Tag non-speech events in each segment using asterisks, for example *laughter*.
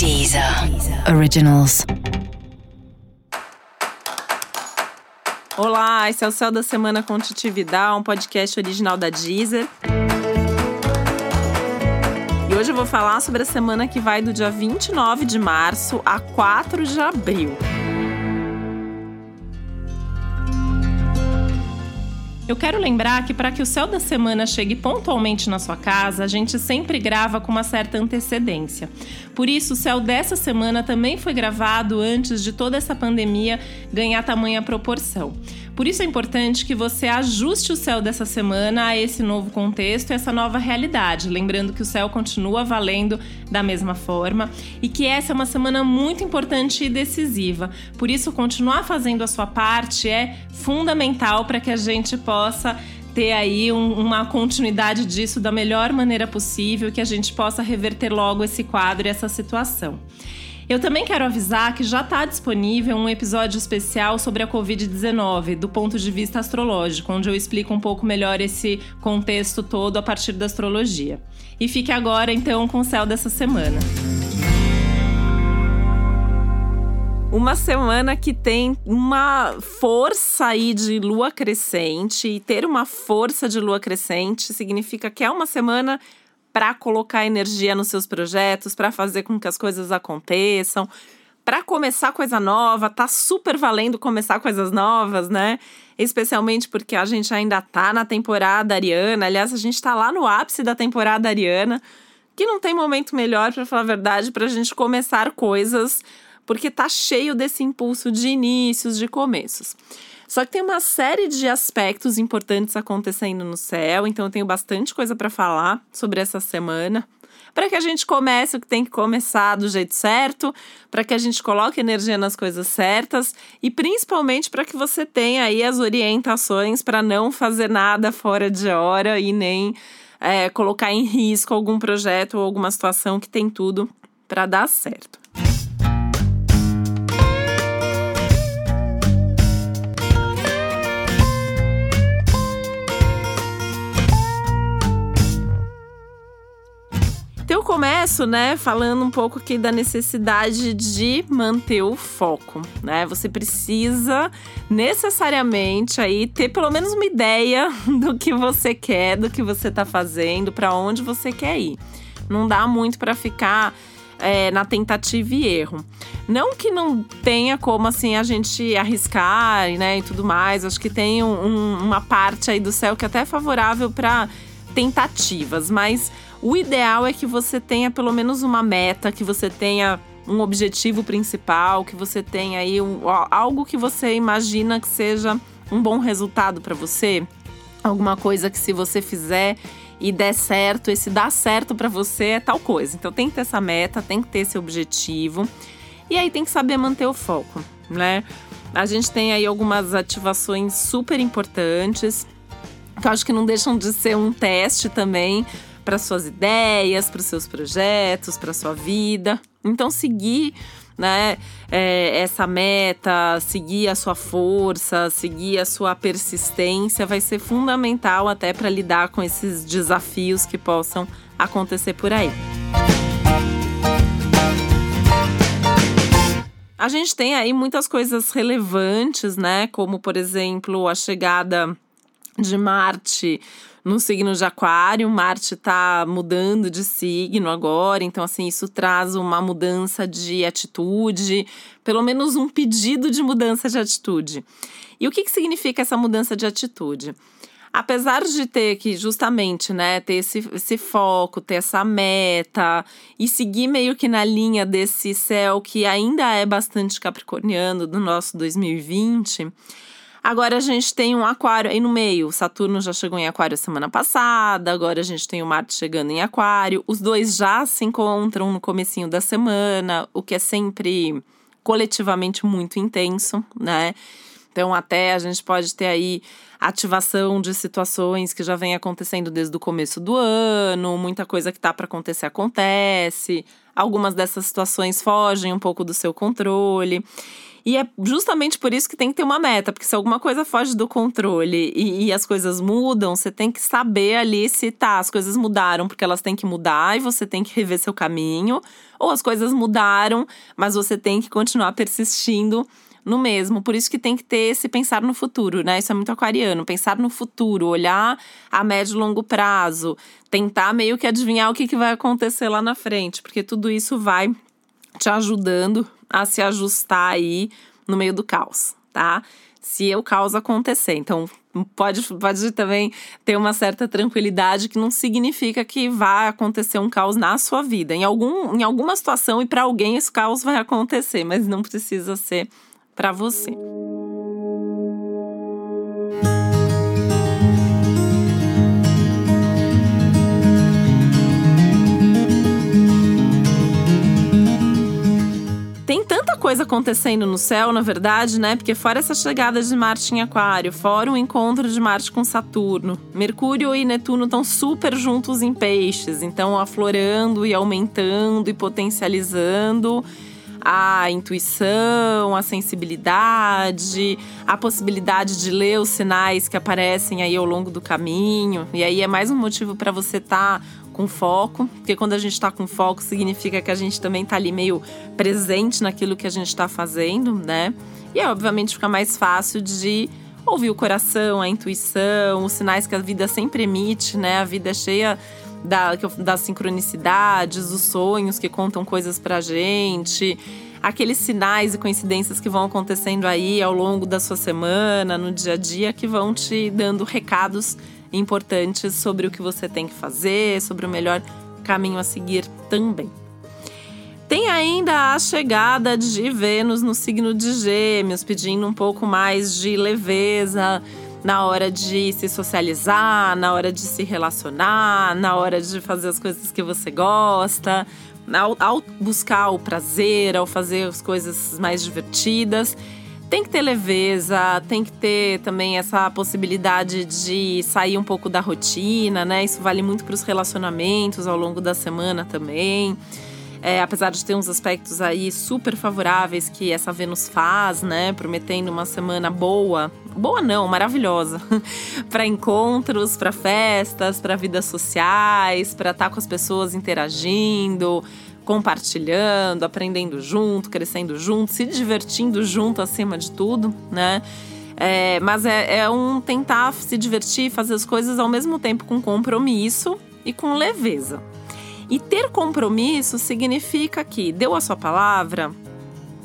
Deezer Originals. Olá, esse é o Céu da Semana com Titividade, um podcast original da Deezer. E hoje eu vou falar sobre a semana que vai do dia 29 de março a 4 de abril. Eu quero lembrar que para que o céu da semana chegue pontualmente na sua casa, a gente sempre grava com uma certa antecedência. Por isso, o céu dessa semana também foi gravado antes de toda essa pandemia ganhar tamanha proporção. Por isso é importante que você ajuste o céu dessa semana a esse novo contexto, essa nova realidade. Lembrando que o céu continua valendo da mesma forma e que essa é uma semana muito importante e decisiva. Por isso, continuar fazendo a sua parte é fundamental para que a gente possa ter aí um, uma continuidade disso da melhor maneira possível, que a gente possa reverter logo esse quadro e essa situação. Eu também quero avisar que já está disponível um episódio especial sobre a Covid-19, do ponto de vista astrológico, onde eu explico um pouco melhor esse contexto todo a partir da astrologia. E fique agora, então, com o céu dessa semana. Uma semana que tem uma força aí de lua crescente, e ter uma força de lua crescente significa que é uma semana para colocar energia nos seus projetos, para fazer com que as coisas aconteçam, para começar coisa nova, tá super valendo começar coisas novas, né? Especialmente porque a gente ainda tá na temporada ariana. Aliás, a gente tá lá no ápice da temporada ariana, que não tem momento melhor, para falar a verdade, para a gente começar coisas, porque tá cheio desse impulso de inícios, de começos. Só que tem uma série de aspectos importantes acontecendo no céu, então eu tenho bastante coisa para falar sobre essa semana. Para que a gente comece o que tem que começar do jeito certo, para que a gente coloque energia nas coisas certas e principalmente para que você tenha aí as orientações para não fazer nada fora de hora e nem é, colocar em risco algum projeto ou alguma situação que tem tudo para dar certo. Começo, né, falando um pouco aqui da necessidade de manter o foco, né? Você precisa necessariamente aí ter pelo menos uma ideia *laughs* do que você quer, do que você tá fazendo, para onde você quer ir. Não dá muito para ficar é, na tentativa e erro. Não que não tenha como assim a gente arriscar, né, e tudo mais. Acho que tem um, uma parte aí do céu que é até favorável para tentativas, mas o ideal é que você tenha pelo menos uma meta, que você tenha um objetivo principal, que você tenha aí um, algo que você imagina que seja um bom resultado para você, alguma coisa que se você fizer e der certo, esse dar certo para você é tal coisa. Então tem que ter essa meta, tem que ter esse objetivo. E aí tem que saber manter o foco, né? A gente tem aí algumas ativações super importantes, que eu acho que não deixam de ser um teste também para suas ideias, para os seus projetos, para sua vida. Então, seguir né, é, essa meta, seguir a sua força, seguir a sua persistência vai ser fundamental até para lidar com esses desafios que possam acontecer por aí. A gente tem aí muitas coisas relevantes, né? Como, por exemplo, a chegada de Marte no signo de Aquário. Marte está mudando de signo agora, então, assim, isso traz uma mudança de atitude, pelo menos um pedido de mudança de atitude. E o que, que significa essa mudança de atitude? apesar de ter que justamente, né, ter esse, esse foco, ter essa meta e seguir meio que na linha desse céu que ainda é bastante capricorniano do nosso 2020, Agora a gente tem um aquário aí no meio. Saturno já chegou em aquário semana passada, agora a gente tem o Marte chegando em aquário. Os dois já se encontram no comecinho da semana, o que é sempre coletivamente muito intenso, né? Então até a gente pode ter aí ativação de situações que já vem acontecendo desde o começo do ano, muita coisa que tá para acontecer acontece. Algumas dessas situações fogem um pouco do seu controle. E é justamente por isso que tem que ter uma meta, porque se alguma coisa foge do controle e, e, as coisas mudam, você tem que saber ali se tá, as coisas mudaram porque elas têm que mudar e você tem que rever seu caminho, ou as coisas mudaram, mas você tem que continuar persistindo no mesmo. Por isso que tem que ter esse pensar no futuro, né? Isso é muito aquariano, pensar no futuro, olhar a médio e longo prazo, tentar meio que adivinhar o que, que vai acontecer lá na frente, porque tudo isso vai te ajudando a se ajustar aí no meio do caos, tá? Se o caos acontecer. Então, pode, pode também ter uma certa tranquilidade que não significa que vai acontecer um caos na sua vida. Em, algum, em alguma situação e para alguém esse caos vai acontecer, mas não precisa ser para você. Tem tanta coisa acontecendo no céu, na verdade, né? Porque fora essa chegada de Marte em Aquário, fora o encontro de Marte com Saturno, Mercúrio e Netuno estão super juntos em Peixes, então aflorando e aumentando e potencializando a intuição, a sensibilidade, a possibilidade de ler os sinais que aparecem aí ao longo do caminho. E aí é mais um motivo para você estar tá com foco, porque quando a gente está com foco significa que a gente também está ali meio presente naquilo que a gente está fazendo, né? E é obviamente fica mais fácil de ouvir o coração, a intuição, os sinais que a vida sempre emite, né? A vida é cheia da, das sincronicidades, os sonhos que contam coisas pra gente, aqueles sinais e coincidências que vão acontecendo aí ao longo da sua semana, no dia a dia, que vão te dando recados importantes sobre o que você tem que fazer, sobre o melhor caminho a seguir também. Tem ainda a chegada de Vênus no signo de Gêmeos, pedindo um pouco mais de leveza, na hora de se socializar, na hora de se relacionar, na hora de fazer as coisas que você gosta, ao, ao buscar o prazer, ao fazer as coisas mais divertidas. Tem que ter leveza, tem que ter também essa possibilidade de sair um pouco da rotina, né? Isso vale muito para os relacionamentos ao longo da semana também. É, apesar de ter uns aspectos aí super favoráveis que essa Vênus faz, né? Prometendo uma semana boa. Boa não, maravilhosa. *laughs* para encontros, para festas, para vidas sociais, para estar tá com as pessoas interagindo, compartilhando, aprendendo junto, crescendo junto, se divertindo junto acima de tudo, né? É, mas é, é um tentar se divertir, fazer as coisas ao mesmo tempo com compromisso e com leveza. E ter compromisso significa que deu a sua palavra,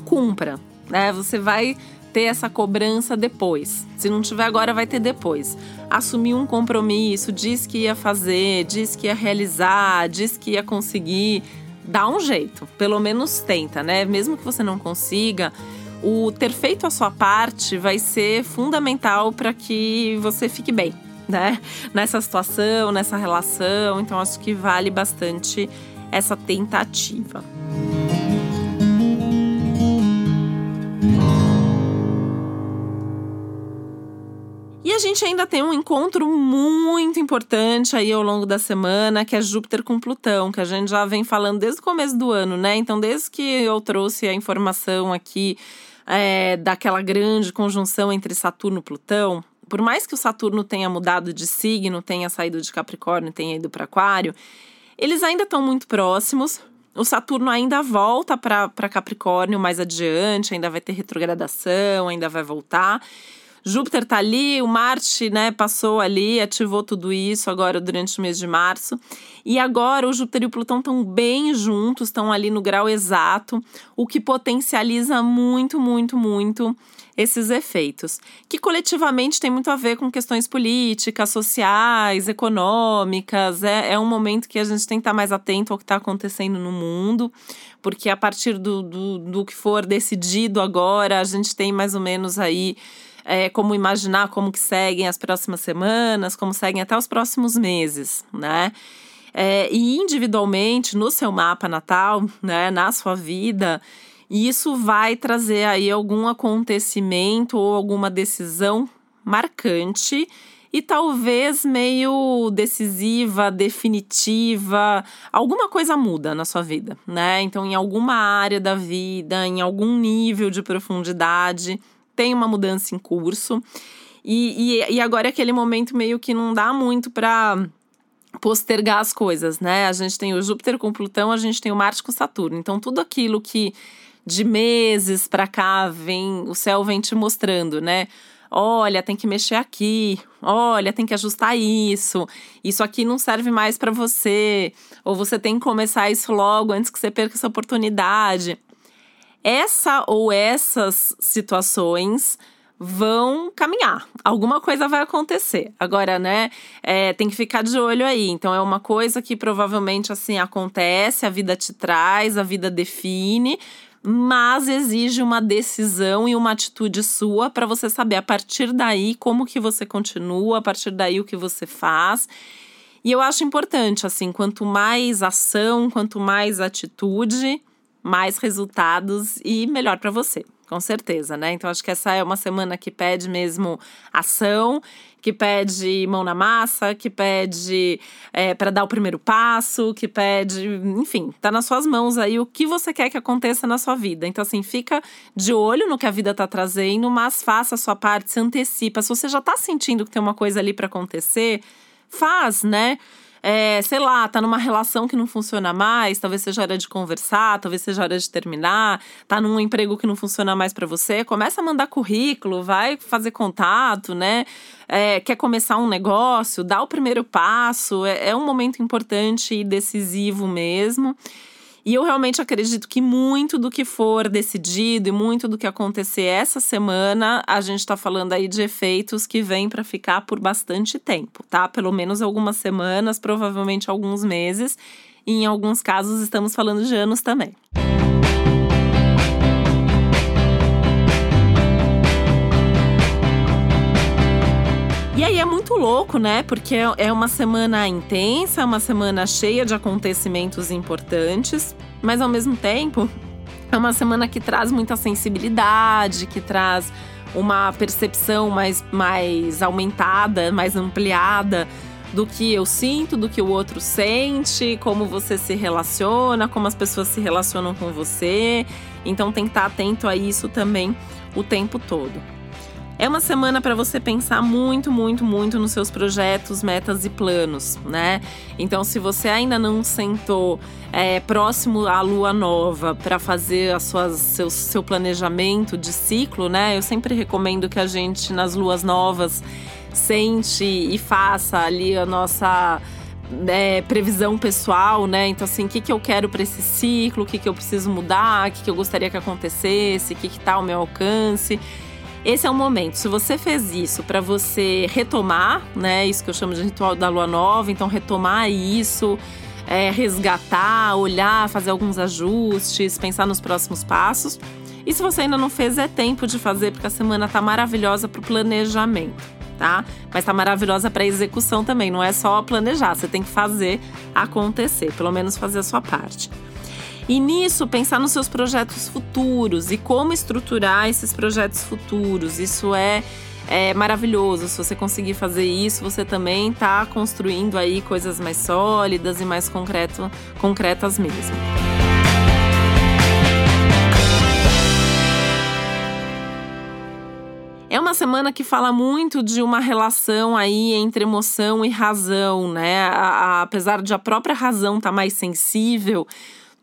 cumpra, né? Você vai ter essa cobrança depois. Se não tiver agora, vai ter depois. Assumir um compromisso, diz que ia fazer, diz que ia realizar, diz que ia conseguir, dá um jeito. Pelo menos tenta, né? Mesmo que você não consiga, o ter feito a sua parte vai ser fundamental para que você fique bem, né? Nessa situação, nessa relação. Então, acho que vale bastante essa tentativa. E a gente ainda tem um encontro muito importante aí ao longo da semana, que é Júpiter com Plutão, que a gente já vem falando desde o começo do ano, né? Então, desde que eu trouxe a informação aqui é, daquela grande conjunção entre Saturno e Plutão, por mais que o Saturno tenha mudado de signo, tenha saído de Capricórnio, tenha ido para Aquário, eles ainda estão muito próximos. O Saturno ainda volta para Capricórnio mais adiante, ainda vai ter retrogradação, ainda vai voltar. Júpiter tá ali, o Marte, né, passou ali, ativou tudo isso agora durante o mês de março. E agora o Júpiter e o Plutão estão bem juntos, estão ali no grau exato, o que potencializa muito, muito, muito esses efeitos, que coletivamente tem muito a ver com questões políticas, sociais, econômicas. É, é um momento que a gente tem que estar mais atento ao que está acontecendo no mundo, porque a partir do, do, do que for decidido agora, a gente tem mais ou menos aí é, como imaginar como que seguem as próximas semanas, como seguem até os próximos meses, né? É, e individualmente, no seu mapa natal, né, na sua vida, isso vai trazer aí algum acontecimento ou alguma decisão marcante e talvez meio decisiva, definitiva, alguma coisa muda na sua vida, né? Então, em alguma área da vida, em algum nível de profundidade, tem uma mudança em curso. E, e, e agora é aquele momento meio que não dá muito para postergar as coisas, né? A gente tem o Júpiter com Plutão, a gente tem o Marte com Saturno. Então, tudo aquilo que de meses para cá vem, o céu vem te mostrando, né? Olha, tem que mexer aqui. Olha, tem que ajustar isso. Isso aqui não serve mais para você. Ou você tem que começar isso logo antes que você perca essa oportunidade. Essa ou essas situações vão caminhar. Alguma coisa vai acontecer. Agora, né, é, tem que ficar de olho aí. Então, é uma coisa que provavelmente assim acontece, a vida te traz, a vida define, mas exige uma decisão e uma atitude sua para você saber a partir daí como que você continua, a partir daí o que você faz. E eu acho importante, assim, quanto mais ação, quanto mais atitude, mais resultados e melhor para você com certeza, né? Então acho que essa é uma semana que pede mesmo ação, que pede mão na massa, que pede é, para dar o primeiro passo, que pede, enfim, tá nas suas mãos aí o que você quer que aconteça na sua vida. Então assim, fica de olho no que a vida tá trazendo, mas faça a sua parte, se antecipa. Se você já tá sentindo que tem uma coisa ali para acontecer, faz, né? É, sei lá, tá numa relação que não funciona mais, talvez seja hora de conversar, talvez seja hora de terminar, tá num emprego que não funciona mais para você, começa a mandar currículo, vai fazer contato, né? É, quer começar um negócio, dá o primeiro passo, é, é um momento importante e decisivo mesmo. E eu realmente acredito que muito do que for decidido e muito do que acontecer essa semana, a gente está falando aí de efeitos que vêm para ficar por bastante tempo, tá? Pelo menos algumas semanas, provavelmente alguns meses. E em alguns casos estamos falando de anos também. E aí é muito louco, né? Porque é uma semana intensa, uma semana cheia de acontecimentos importantes, mas ao mesmo tempo *laughs* é uma semana que traz muita sensibilidade, que traz uma percepção mais, mais aumentada, mais ampliada do que eu sinto, do que o outro sente, como você se relaciona, como as pessoas se relacionam com você. Então tem que estar atento a isso também o tempo todo. É uma semana para você pensar muito, muito, muito nos seus projetos, metas e planos, né? Então, se você ainda não sentou é, próximo à lua nova para fazer a suas, seu, seu planejamento de ciclo, né? Eu sempre recomendo que a gente, nas luas novas, sente e faça ali a nossa. É, previsão pessoal, né? Então, assim, o que, que eu quero para esse ciclo, o que, que eu preciso mudar, o que, que eu gostaria que acontecesse, o que está ao meu alcance. Esse é o momento. Se você fez isso para você retomar, né? Isso que eu chamo de ritual da lua nova, então retomar isso, é, resgatar, olhar, fazer alguns ajustes, pensar nos próximos passos. E se você ainda não fez, é tempo de fazer, porque a semana tá maravilhosa para o planejamento, tá? Mas tá maravilhosa para execução também. Não é só planejar, você tem que fazer acontecer, pelo menos fazer a sua parte. E nisso, pensar nos seus projetos futuros e como estruturar esses projetos futuros. Isso é, é maravilhoso. Se você conseguir fazer isso, você também está construindo aí coisas mais sólidas e mais concreto, concretas mesmo. É uma semana que fala muito de uma relação aí entre emoção e razão, né? A, a, apesar de a própria razão estar tá mais sensível,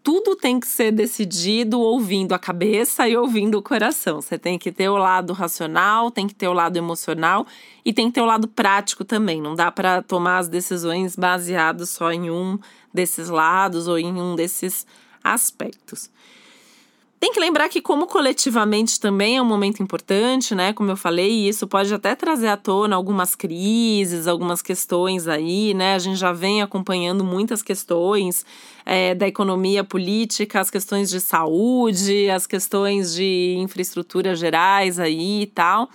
tudo tem que ser decidido ouvindo a cabeça e ouvindo o coração. Você tem que ter o lado racional, tem que ter o lado emocional e tem que ter o lado prático também. Não dá para tomar as decisões baseadas só em um desses lados ou em um desses aspectos. Tem que lembrar que, como coletivamente também é um momento importante, né? Como eu falei, isso pode até trazer à tona algumas crises, algumas questões aí, né? A gente já vem acompanhando muitas questões é, da economia política, as questões de saúde, as questões de infraestrutura gerais aí e tal.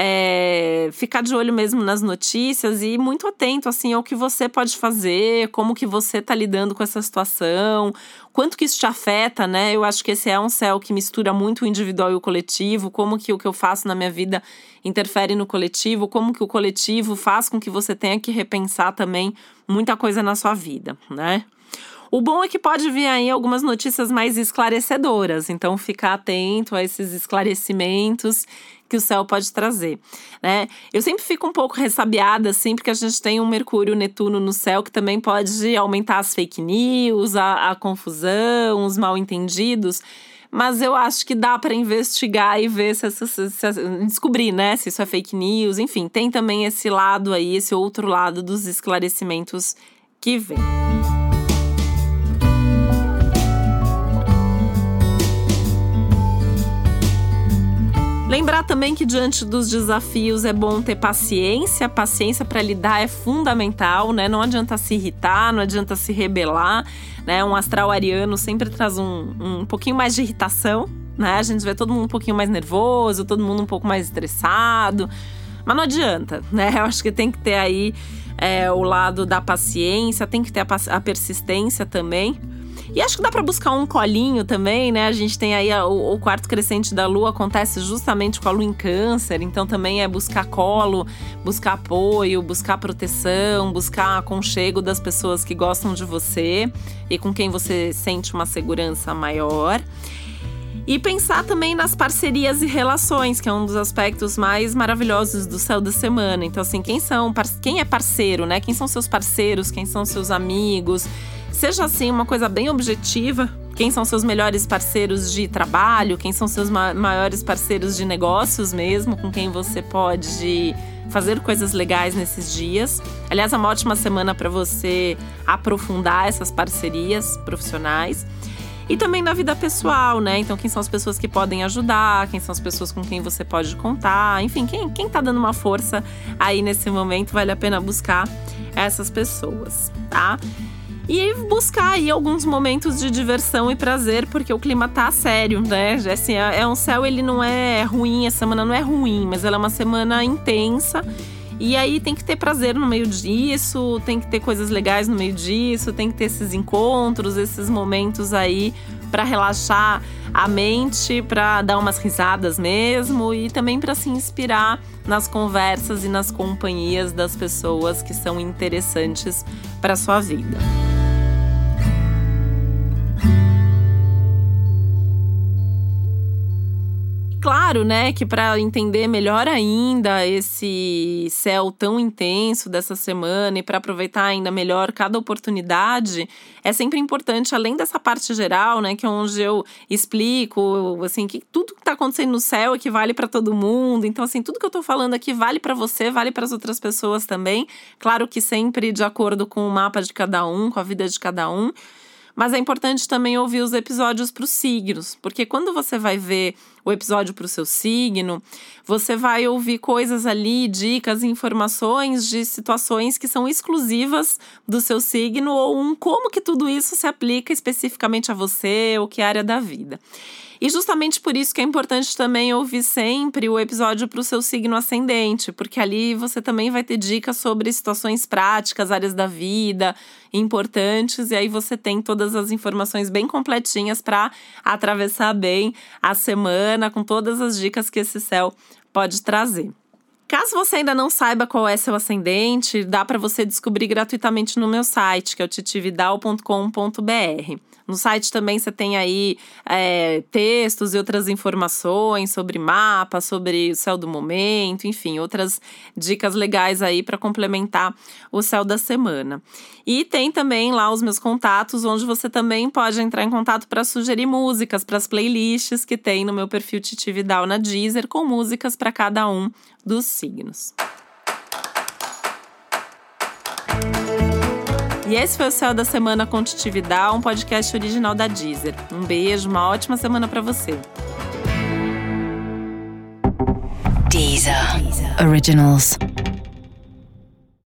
É, ficar de olho mesmo nas notícias e muito atento assim ao que você pode fazer, como que você está lidando com essa situação, quanto que isso te afeta, né? Eu acho que esse é um céu que mistura muito o individual e o coletivo, como que o que eu faço na minha vida interfere no coletivo, como que o coletivo faz com que você tenha que repensar também muita coisa na sua vida, né? O bom é que pode vir aí algumas notícias mais esclarecedoras, então ficar atento a esses esclarecimentos que o céu pode trazer, né? Eu sempre fico um pouco ressabiada, assim, porque a gente tem um Mercúrio Netuno no céu que também pode aumentar as fake news, a, a confusão, os mal entendidos. Mas eu acho que dá para investigar e ver se, se, se, descobrir, né, se isso é fake news. Enfim, tem também esse lado aí, esse outro lado dos esclarecimentos que vem. Lembrar também que diante dos desafios é bom ter paciência, paciência para lidar é fundamental, né? Não adianta se irritar, não adianta se rebelar, né? Um astral ariano sempre traz um, um pouquinho mais de irritação, né? A gente vê todo mundo um pouquinho mais nervoso, todo mundo um pouco mais estressado, mas não adianta, né? Eu acho que tem que ter aí é, o lado da paciência, tem que ter a, a persistência também. E acho que dá para buscar um colinho também, né? A gente tem aí a, o, o, quarto crescente da lua acontece justamente com a lua em câncer, então também é buscar colo, buscar apoio, buscar proteção, buscar aconchego das pessoas que gostam de você e com quem você sente uma segurança maior. E pensar também nas parcerias e relações, que é um dos aspectos mais maravilhosos do céu da semana. Então, assim, quem são, quem é parceiro, né? Quem são seus parceiros, quem são seus amigos? Seja assim uma coisa bem objetiva. Quem são seus melhores parceiros de trabalho? Quem são seus ma maiores parceiros de negócios mesmo? Com quem você pode fazer coisas legais nesses dias. Aliás, é uma ótima semana para você aprofundar essas parcerias profissionais. E também na vida pessoal, né? Então, quem são as pessoas que podem ajudar, quem são as pessoas com quem você pode contar, enfim, quem, quem tá dando uma força aí nesse momento, vale a pena buscar essas pessoas, tá? e buscar aí alguns momentos de diversão e prazer, porque o clima tá sério, né? Assim, é, é um céu, ele não é ruim, a semana não é ruim, mas ela é uma semana intensa. E aí tem que ter prazer no meio disso, tem que ter coisas legais no meio disso, tem que ter esses encontros, esses momentos aí para relaxar a mente, para dar umas risadas mesmo e também para se inspirar nas conversas e nas companhias das pessoas que são interessantes para sua vida. Claro, né, que para entender melhor ainda esse céu tão intenso dessa semana e para aproveitar ainda melhor cada oportunidade, é sempre importante, além dessa parte geral, né, que é onde eu explico, assim, que tudo que está acontecendo no céu equivale para todo mundo. Então, assim, tudo que eu estou falando aqui vale para você, vale para as outras pessoas também. Claro que sempre de acordo com o mapa de cada um, com a vida de cada um. Mas é importante também ouvir os episódios para os signos, porque quando você vai ver o episódio para o seu signo, você vai ouvir coisas ali, dicas, informações de situações que são exclusivas do seu signo ou um como que tudo isso se aplica especificamente a você ou que área da vida. E justamente por isso que é importante também ouvir sempre o episódio para o seu signo ascendente, porque ali você também vai ter dicas sobre situações práticas, áreas da vida importantes, e aí você tem todas as informações bem completinhas para atravessar bem a semana com todas as dicas que esse céu pode trazer. Caso você ainda não saiba qual é seu ascendente, dá para você descobrir gratuitamente no meu site, que é o titividal.com.br. No site também você tem aí é, textos e outras informações sobre mapa, sobre o céu do momento, enfim, outras dicas legais aí para complementar o céu da semana. E tem também lá os meus contatos, onde você também pode entrar em contato para sugerir músicas para as playlists que tem no meu perfil Titi Vidal na Deezer, com músicas para cada um dos signos. E esse foi o Céu da Semana com Titividade, um podcast original da Deezer. Um beijo, uma ótima semana para você. Deezer. Deezer. Originals.